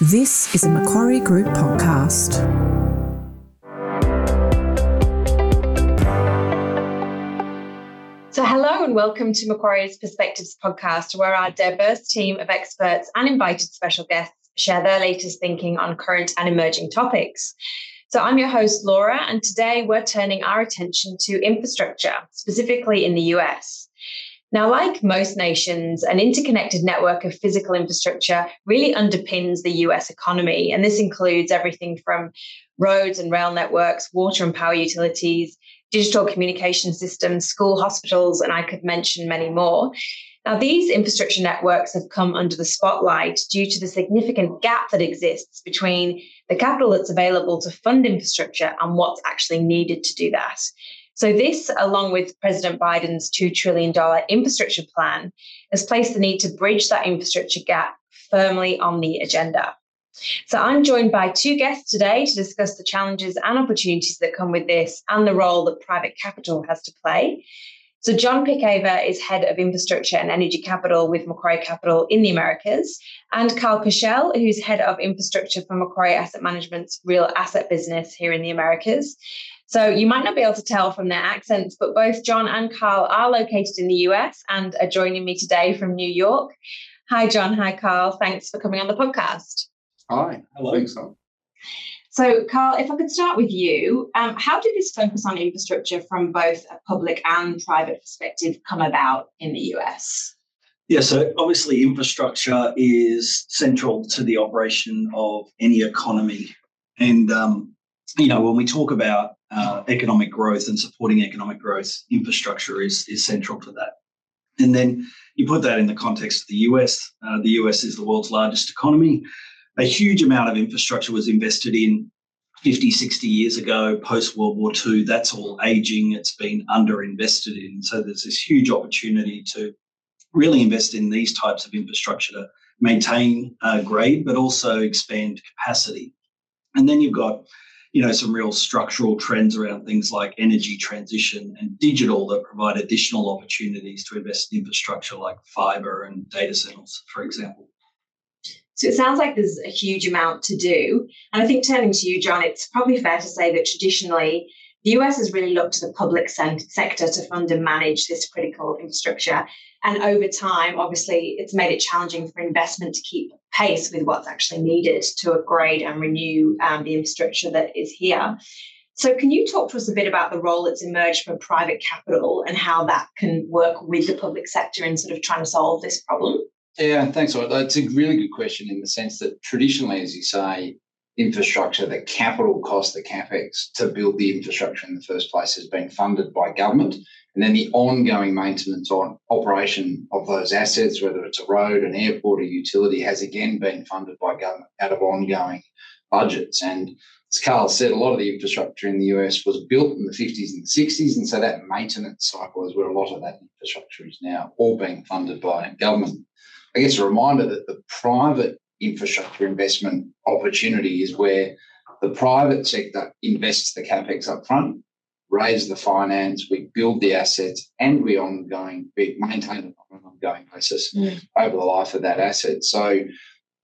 This is a Macquarie Group podcast. So, hello and welcome to Macquarie's Perspectives podcast, where our diverse team of experts and invited special guests share their latest thinking on current and emerging topics. So, I'm your host, Laura, and today we're turning our attention to infrastructure, specifically in the US. Now, like most nations, an interconnected network of physical infrastructure really underpins the US economy. And this includes everything from roads and rail networks, water and power utilities, digital communication systems, school hospitals, and I could mention many more. Now, these infrastructure networks have come under the spotlight due to the significant gap that exists between the capital that's available to fund infrastructure and what's actually needed to do that. So, this, along with President Biden's $2 trillion infrastructure plan, has placed the need to bridge that infrastructure gap firmly on the agenda. So, I'm joined by two guests today to discuss the challenges and opportunities that come with this and the role that private capital has to play. So, John Pickhaver is head of infrastructure and energy capital with Macquarie Capital in the Americas, and Karl Kuchel, who's head of infrastructure for Macquarie Asset Management's real asset business here in the Americas. So you might not be able to tell from their accents, but both John and Karl are located in the US and are joining me today from New York. Hi, John. Hi, Karl. Thanks for coming on the podcast. Hi. Hello. Thanks, So, Karl, if I could start with you, um, how did this focus on infrastructure from both a public and private perspective come about in the US? Yeah, so obviously, infrastructure is central to the operation of any economy. And, um, you know, when we talk about uh, economic growth and supporting economic growth, infrastructure is, is central to that. And then you put that in the context of the US. Uh, the US is the world's largest economy. A huge amount of infrastructure was invested in 50, 60 years ago, post World War II. That's all aging, it's been underinvested in. So there's this huge opportunity to really invest in these types of infrastructure to maintain uh, grade, but also expand capacity. And then you've got you know some real structural trends around things like energy transition and digital that provide additional opportunities to invest in infrastructure like fiber and data centers, for example. So it sounds like there's a huge amount to do. And I think turning to you, John, it's probably fair to say that traditionally the US has really looked to the public sector to fund and manage this critical infrastructure. And over time, obviously, it's made it challenging for investment to keep pace with what's actually needed to upgrade and renew um, the infrastructure that is here. So, can you talk to us a bit about the role that's emerged for private capital and how that can work with the public sector in sort of trying to solve this problem? Yeah, thanks. It's a really good question in the sense that traditionally, as you say, infrastructure, the capital cost, the capex to build the infrastructure in the first place has been funded by government. And then the ongoing maintenance on operation of those assets, whether it's a road, an airport, a utility, has again been funded by government out of ongoing budgets. And as Karl said, a lot of the infrastructure in the US was built in the 50s and the 60s. And so that maintenance cycle is where a lot of that infrastructure is now all being funded by government. I guess a reminder that the private infrastructure investment opportunity is where the private sector invests the capex up front, raise the finance, we build the assets, and we ongoing we maintain it on an ongoing basis mm. over the life of that asset. So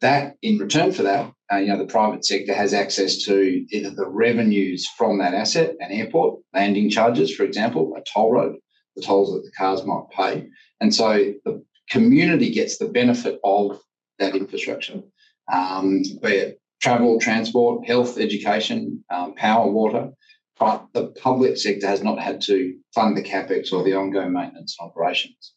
that in return for that, uh, you know, the private sector has access to either the revenues from that asset, an airport, landing charges, for example, a toll road, the tolls that the cars might pay. And so the community gets the benefit of that infrastructure, um, be it travel, transport, health, education, um, power, water. But the public sector has not had to fund the capex or the ongoing maintenance and operations.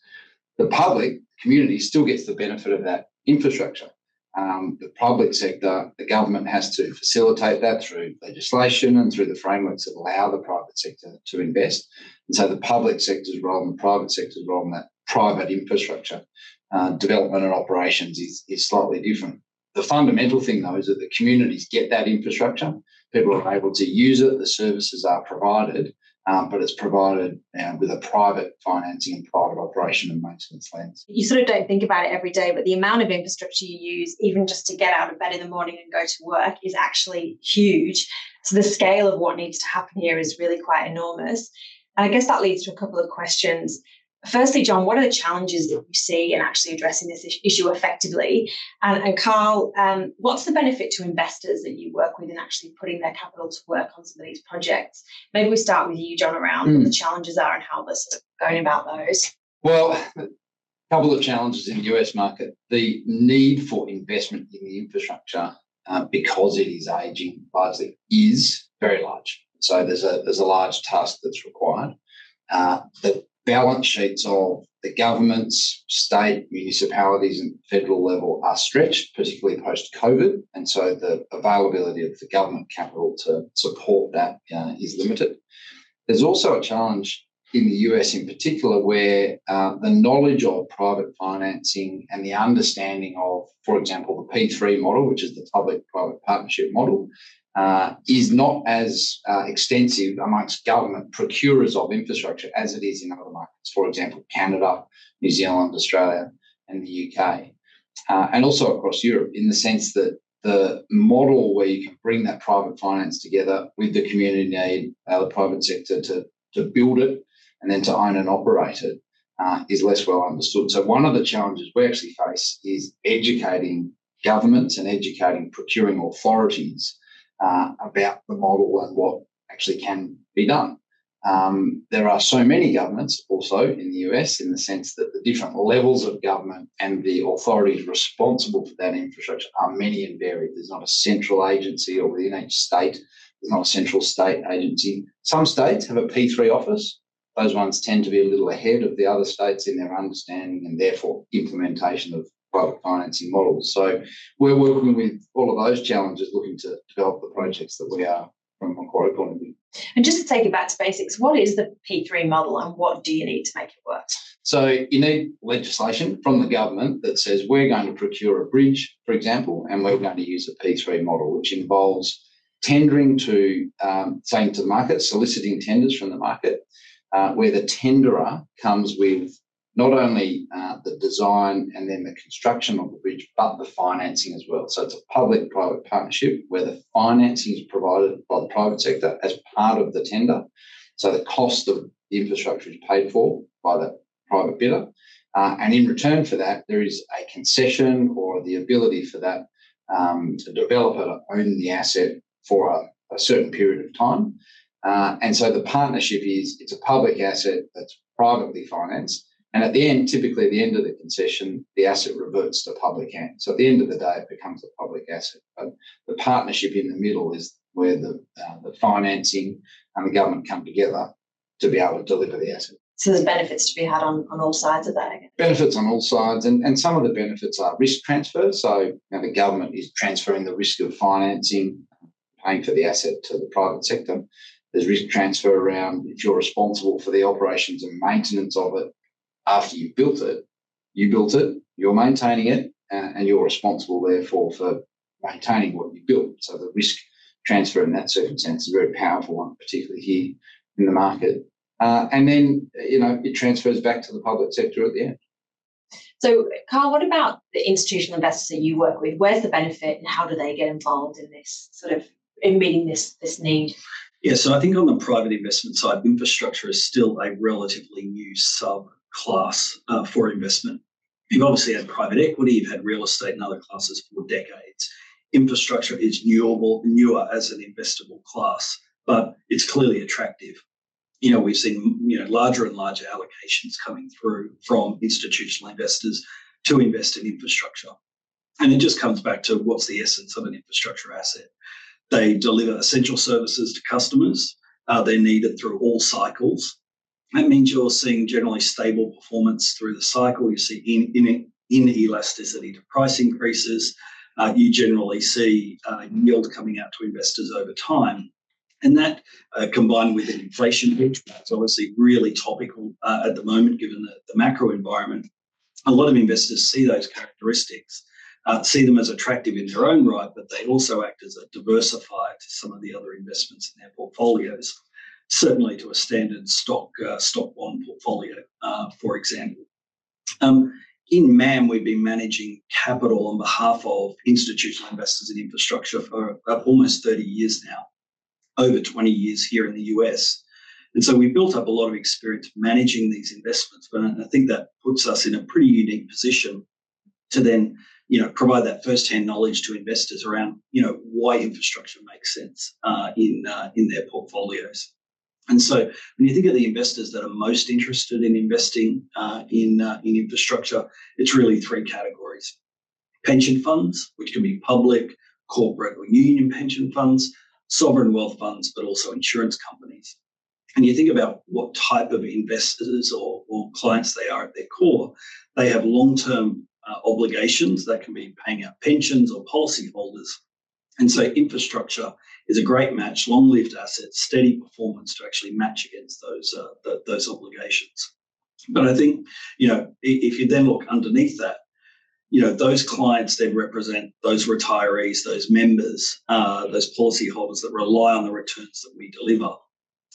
The public community still gets the benefit of that infrastructure. Um, the public sector, the government has to facilitate that through legislation and through the frameworks that allow the private sector to invest. And so the public sector's role and the private sector's role in that private infrastructure uh, development and operations is, is slightly different. The fundamental thing, though, is that the communities get that infrastructure. People are able to use it. The services are provided, um, but it's provided uh, with a private financing and private operation and maintenance lens. You sort of don't think about it every day, but the amount of infrastructure you use, even just to get out of bed in the morning and go to work, is actually huge. So the scale of what needs to happen here is really quite enormous. And I guess that leads to a couple of questions. Firstly, John, what are the challenges that you see in actually addressing this issue effectively? And, and Karl, um, what's the benefit to investors that you work with in actually putting their capital to work on some of these projects? Maybe we start with you, John, around mm. what the hmm. challenges are and how they're sort of going about those. Well, a couple of challenges in the US market. The need for investment in the infrastructure, uh, because it is aging largely, is very large. So there's a there's a large task that's required. Uh, the balance sheets of the governments, state, municipalities, and federal level are stretched, particularly post COVID. And so the availability of the government capital to support that uh, is limited. There's also a challenge in the US in particular where uh, the knowledge of private financing and the understanding of, for example, the P3 model, which is the public private partnership model, uh, is not as uh, extensive amongst government procurers of infrastructure as it is in other markets, for example, Canada, New Zealand, Australia, and the UK, uh, and also across Europe, in the sense that the model where you can bring that private finance together with the community need, uh, the private sector to, to build it and then to own and operate it uh, is less well understood. So, one of the challenges we actually face is educating governments and educating procuring authorities uh, about the model and what actually can be done. Um, there are so many governments also in the US in the sense that the different levels of government and the authorities responsible for that infrastructure are many and varied. There's not a central agency or within each state, there's not a central state agency. Some states have a P3 office. Those ones tend to be a little ahead of the other states in their understanding and therefore implementation of private financing models. So we're working with all of those challenges, looking to develop the projects that we are from a Macquarie point of view. And just to take it back to basics, what is the P3 model and what do you need to make it work? So you need legislation from the government that says we're going to procure a bridge, for example, and we're going to use a P3 model, which involves tendering to, um, saying to the market, soliciting tenders from the market, uh, where the tenderer comes with not only uh, the design and then the construction of the bridge, but the financing as well. So it's a public private partnership where the financing is provided by the private sector as part of the tender. So the cost of the infrastructure is paid for by the private bidder. Uh, and in return for that, there is a concession or the ability for that um, developer to own the asset for a, a certain period of time. Uh, and so the partnership is it's a public asset that's privately financed and at the end, typically at the end of the concession, the asset reverts to public hands. So at the end of the day, it becomes a public asset. But the partnership in the middle is where the, uh, the financing and the government come together to be able to deliver the asset. So there's benefits to be had on, on all sides of that. Benefits on all sides, and, and some of the benefits are risk transfer. So you know, the government is transferring the risk of financing, paying for the asset to the private sector. There's risk transfer around if you're responsible for the operations and maintenance of it, after you've built it, you built it, you're maintaining it, uh, and you're responsible, therefore, for maintaining what you built. So the risk transfer in that circumstance is a very powerful one, particularly here in the market. Uh, and then, you know, it transfers back to the public sector at the end. So, Karl, what about the institutional investors that you work with? Where's the benefit and how do they get involved in this sort of in meeting this this need? Yeah, so I think on the private investment side, infrastructure is still a relatively new sub class uh, for investment. You've obviously had private equity, you've had real estate and other classes for decades. Infrastructure is newer, newer as an investable class, but it's clearly attractive. You know, we've seen you know larger and larger allocations coming through from institutional investors to invest in infrastructure. And it just comes back to what's the essence of an infrastructure asset. They deliver essential services to customers. Uh, they're needed through all cycles that means you're seeing generally stable performance through the cycle. You see in, in, in elasticity to price increases. Uh, you generally see uh, yield coming out to investors over time. And that uh, combined with an inflation hedge, it's obviously really topical uh, at the moment given the, the, macro environment. A lot of investors see those characteristics, uh, see them as attractive in their own right, but they also act as a diversifier to some of the other investments in their portfolios certainly to a standard stock uh, stock bond portfolio, uh, for example. Um, in MAM, we've been managing capital on behalf of institutional investors in infrastructure for almost 30 years now, over 20 years here in the US. And so we built up a lot of experience managing these investments, but I think that puts us in a pretty unique position to then you know provide that first-hand knowledge to investors around you know why infrastructure makes sense uh, in uh, in their portfolios. And so when you think of the investors that are most interested in investing uh, in uh, in infrastructure, it's really three categories: pension funds, which can be public, corporate, or union pension funds, sovereign wealth funds, but also insurance companies and you think about what type of investors or, or clients they are at their core, they have long term uh, obligations that can be paying out pensions or policyholders. And so infrastructure is a great match, long-lived assets, steady performance to actually match against those uh, the, those obligations. But I think you know if you then look underneath that, you know those clients then represent those retirees, those members, uh, those policyholders that rely on the returns that we deliver.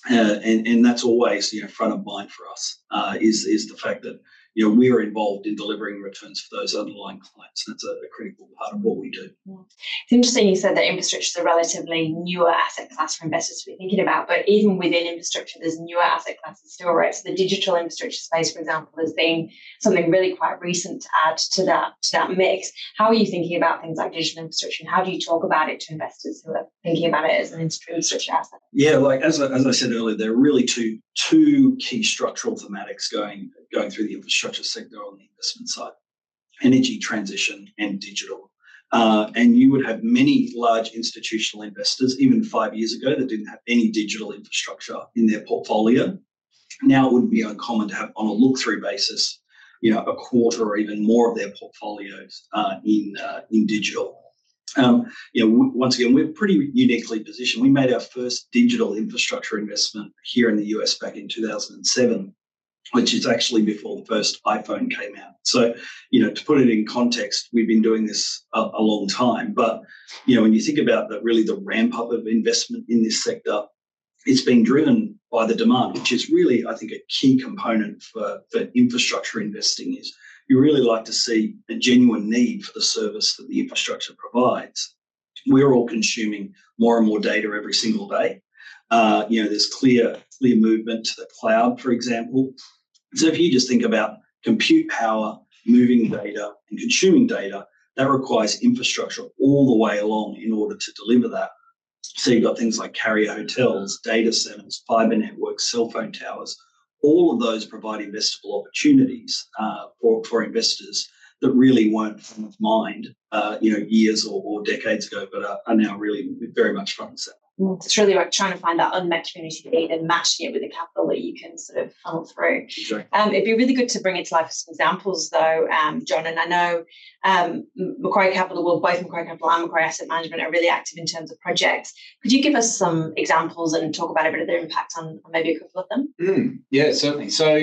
Uh, and, and that's always you know front of mind for us uh, is is the fact that you know, we are involved in delivering returns for those underlying clients. That's a, a critical part of what we do. It's interesting you said that infrastructure is a relatively newer asset class for investors to be thinking about, but even within infrastructure, there's newer asset classes still, right? So the digital infrastructure space, for example, has been something really quite recent to add to that to that mix. How are you thinking about things like digital infrastructure, and how do you talk about it to investors who are thinking about it as an infrastructure asset? Yeah, like as I, as I said earlier, there are really two two key structural thematics going going through the infrastructure sector on the investment side energy transition and digital. Uh, and you would have many large institutional investors, even five years ago, that didn't have any digital infrastructure in their portfolio. Now it wouldn't be uncommon to have, on a look through basis, you know, a quarter or even more of their portfolios uh, in uh, in digital. Um, you know, once again, we're pretty uniquely positioned. We made our first digital infrastructure investment here in the US back in 2007 which is actually before the first iPhone came out. So, you know, to put it in context, we've been doing this a, a long time. But, you know, when you think about that, really the ramp up of investment in this sector, it's been driven by the demand, which is really, I think, a key component for, for infrastructure investing is you really like to see a genuine need for the service that the infrastructure provides. We're all consuming more and more data every single day. Uh, you know, there's clear clear movement to the cloud, for example. So if you just think about compute power, moving data, and consuming data, that requires infrastructure all the way along in order to deliver that. So you've got things like carrier hotels, data centers, fiber networks, cell phone towers. All of those provide investable opportunities uh, for, for investors that really weren't front of mind, uh, you know, years or, or decades ago, but are, are, now really very much front and center. It's really like trying to find that unmet community need and matching it with the capital that you can sort of funnel through. Sure. Um, it'd be really good to bring it to life with some examples, though, um, John. And I know um, Macquarie Capital, well, both Macquarie Capital and Macquarie Asset Management are really active in terms of projects. Could you give us some examples and talk about a bit of their impact on, on maybe a couple of them? Mm, yeah, certainly. So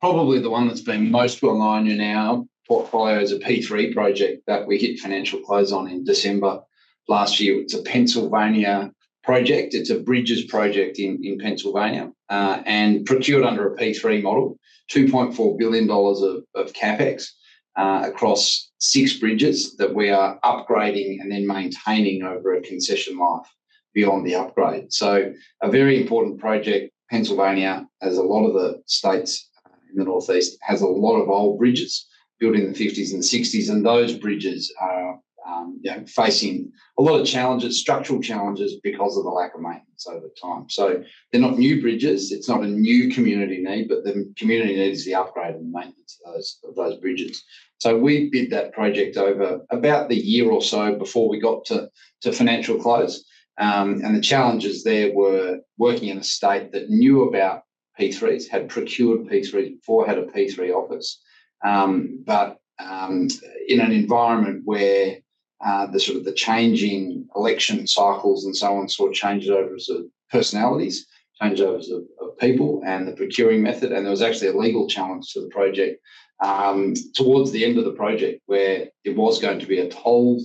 probably the one that's been most well known in our portfolio is a P3 project that we hit financial close on in December last year. It's a Pennsylvania project. It's a bridges project in, in Pennsylvania uh, and procured under a P3 model, $2.4 billion of, of capex uh, across six bridges that we are upgrading and then maintaining over a concession life beyond the upgrade. So, a very important project. Pennsylvania, as a lot of the states in the Northeast, has a lot of old bridges built in the 50s and 60s, and those bridges are um, you know, facing a lot of challenges, structural challenges because of the lack of maintenance over time. So they're not new bridges. It's not a new community need, but the community need is the upgrade and maintenance of those of those bridges. So we bid that project over about the year or so before we got to, to financial close. Um, and the challenges there were working in a state that knew about P3s, had procured P3s before, had a P3 office, um, but um, in an environment where uh, the sort of the changing election cycles and so on of changeovers of personalities, changeovers of, of people, and the procuring method. And there was actually a legal challenge to the project um, towards the end of the project where it was going to be a toll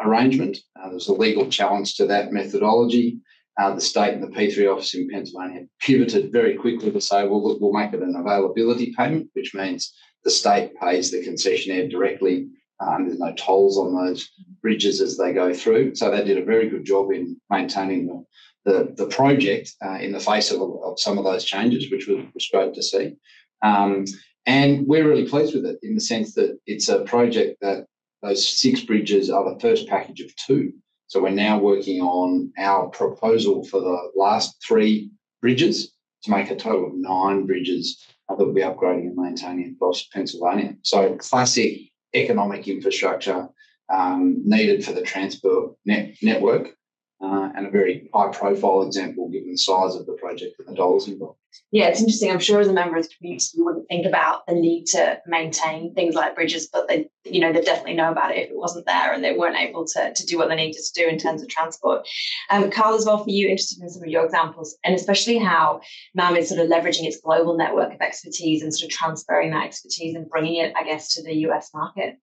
arrangement. Uh, there was a legal challenge to that methodology. Uh, the state and the P3 office in Pennsylvania pivoted very quickly to say, well, look, we'll make it an availability payment, which means the state pays the concessionaire directly um, there's no tolls on those bridges as they go through. So they did a very good job in maintaining the, the, the project uh, in the face of, of some of those changes, which was, was great to see. Um, and we're really pleased with it in the sense that it's a project that those six bridges are the first package of two. So we're now working on our proposal for the last three bridges to make a total of nine bridges that we'll be upgrading and maintaining across Pennsylvania. So classic economic infrastructure um, needed for the transport net, network uh, and a very high profile example given the size of the project and the dollars involved. Yeah, it's interesting. I'm sure as a member of the community, you wouldn't think about the need to maintain things like bridges, but they, you know, they definitely know about it if it wasn't there and they weren't able to, to do what they needed to do in terms of transport. Um, Karl, as well, for you, interested in some of your examples and especially how MAM is sort of leveraging its global network of expertise and sort of transferring that expertise and bringing it, I guess, to the US market.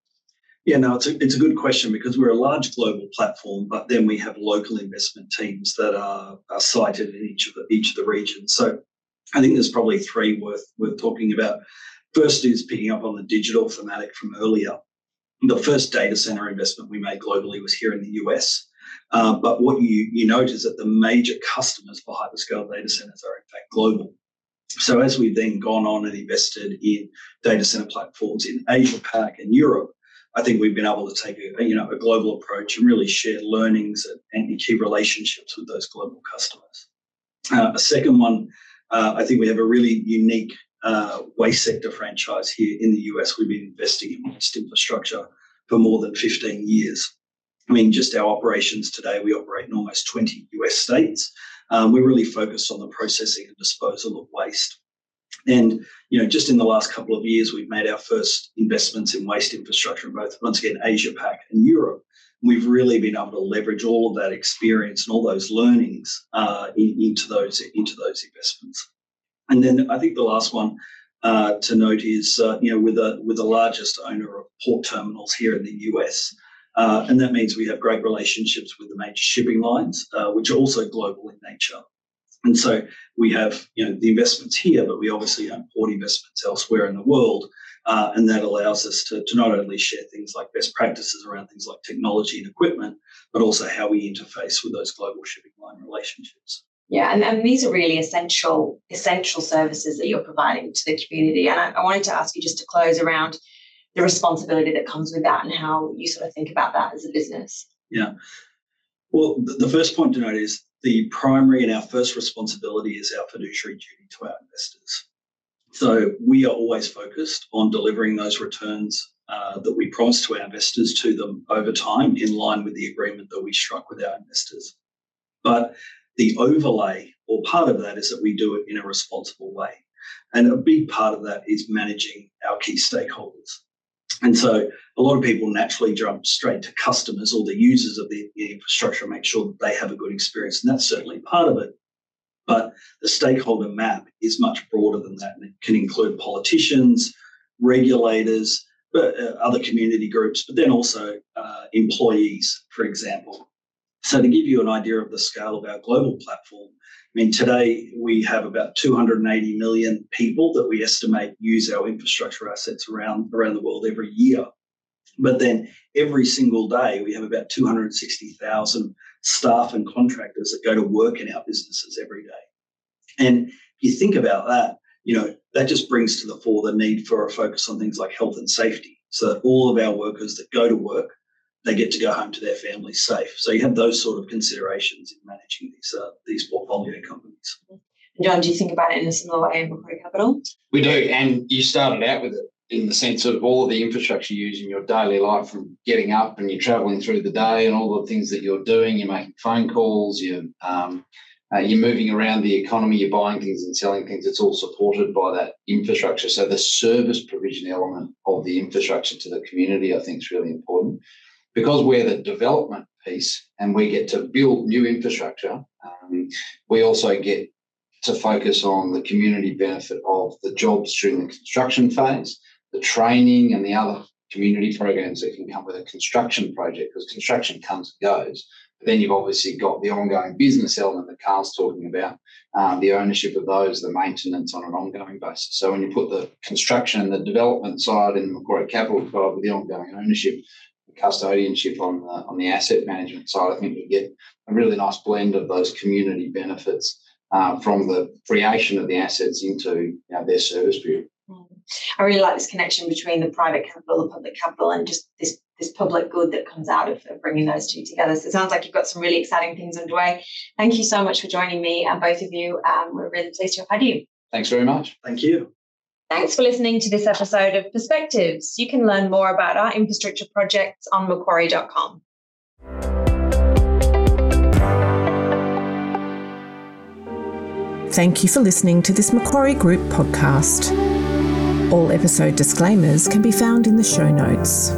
Yeah, no, it's a, it's a good question because we're a large global platform, but then we have local investment teams that are, are sited in each of the each of the regions. So I think there's probably three worth worth talking about. First is picking up on the digital thematic from earlier. The first data center investment we made globally was here in the US. Uh, but what you, you note is that the major customers for hyperscale data centers are in fact global. So as we've then gone on and invested in data center platforms in Asia Pac and Europe, I think we've been able to take a, you know a global approach and really share learnings and, and key relationships with those global customers. Uh, a second one, uh, I think we have a really unique uh, waste sector franchise here in the US. We've been investing in waste infrastructure for more than 15 years. I mean, just our operations today, we operate in almost 20 US states. Um, we're really focused on the processing and disposal of waste. And you know, just in the last couple of years, we've made our first investments in waste infrastructure in both, once again, Asia Pac and Europe. We've really been able to leverage all of that experience and all those learnings uh, in, into those into those investments. And then I think the last one uh, to note is, uh, you know, with the with the largest owner of port terminals here in the US, uh, and that means we have great relationships with the major shipping lines, uh, which are also global in nature. And so we have, you know, the investments here, but we obviously own port investments elsewhere in the world. Uh, and that allows us to, to not only share things like best practices around things like technology and equipment, but also how we interface with those global shipping line relationships. Yeah, and, and these are really essential essential services that you're providing to the community. And I, I wanted to ask you just to close around the responsibility that comes with that and how you sort of think about that as a business. Yeah. Well, the first point to note is the primary and our first responsibility is our fiduciary duty to our investors. So we are always focused on delivering those returns uh, that we promise to our investors to them over time in line with the agreement that we struck with our investors. But the overlay or part of that is that we do it in a responsible way. And a big part of that is managing our key stakeholders. And so a lot of people naturally jump straight to customers or the users of the, infrastructure and make sure that they have a good experience. And that's certainly part of it. But the stakeholder map is much broader than that. And it can include politicians, regulators, but, uh, other community groups, but then also uh, employees, for example. So, to give you an idea of the scale of our global platform, I mean, today we have about 280 million people that we estimate use our infrastructure assets around, around the world every year. But then every single day we have about 260,000 staff and contractors that go to work in our businesses every day. And if you think about that, you know, that just brings to the fore the need for a focus on things like health and safety. So that all of our workers that go to work they get to go home to their families safe. So you have those sort of considerations in managing these uh, these portfolio companies. John, do you think about it in a similar way in Macquarie Capital? We do, and you started out with it in the sense of all of the infrastructure you use in your daily life, from getting up and you're travelling through the day, and all the things that you're doing. You're making phone calls. You're um, uh, you're moving around the economy. You're buying things and selling things. It's all supported by that infrastructure. So the service provision element of the infrastructure to the community, I think, is really important because we're the development piece and we get to build new infrastructure, um, we also get to focus on the community benefit of the jobs during the construction phase, the training and the other community programs that can come with a construction project because construction comes and goes. But then you've obviously got the ongoing business element that Karl's talking about, um, the ownership of those, the maintenance on an ongoing basis. So when you put the construction and the development side in the Macquarie Capital side with the ongoing ownership, custodianship on the, on the asset management side, I think we get a really nice blend of those community benefits uh, from the creation of the assets into you know, their service period. Mm. I really like this connection between the private capital, the public capital, and just this this public good that comes out of, of bringing those two together. So it sounds like you've got some really exciting things underway. Thank you so much for joining me and both of you. Um, we're really pleased to have had you. Thanks very much. Thank you. Thanks for listening to this episode of Perspectives. You can learn more about our infrastructure projects on macquarie.com. Thank you for listening to this Macquarie Group podcast. All episode disclaimers can be found in the show notes.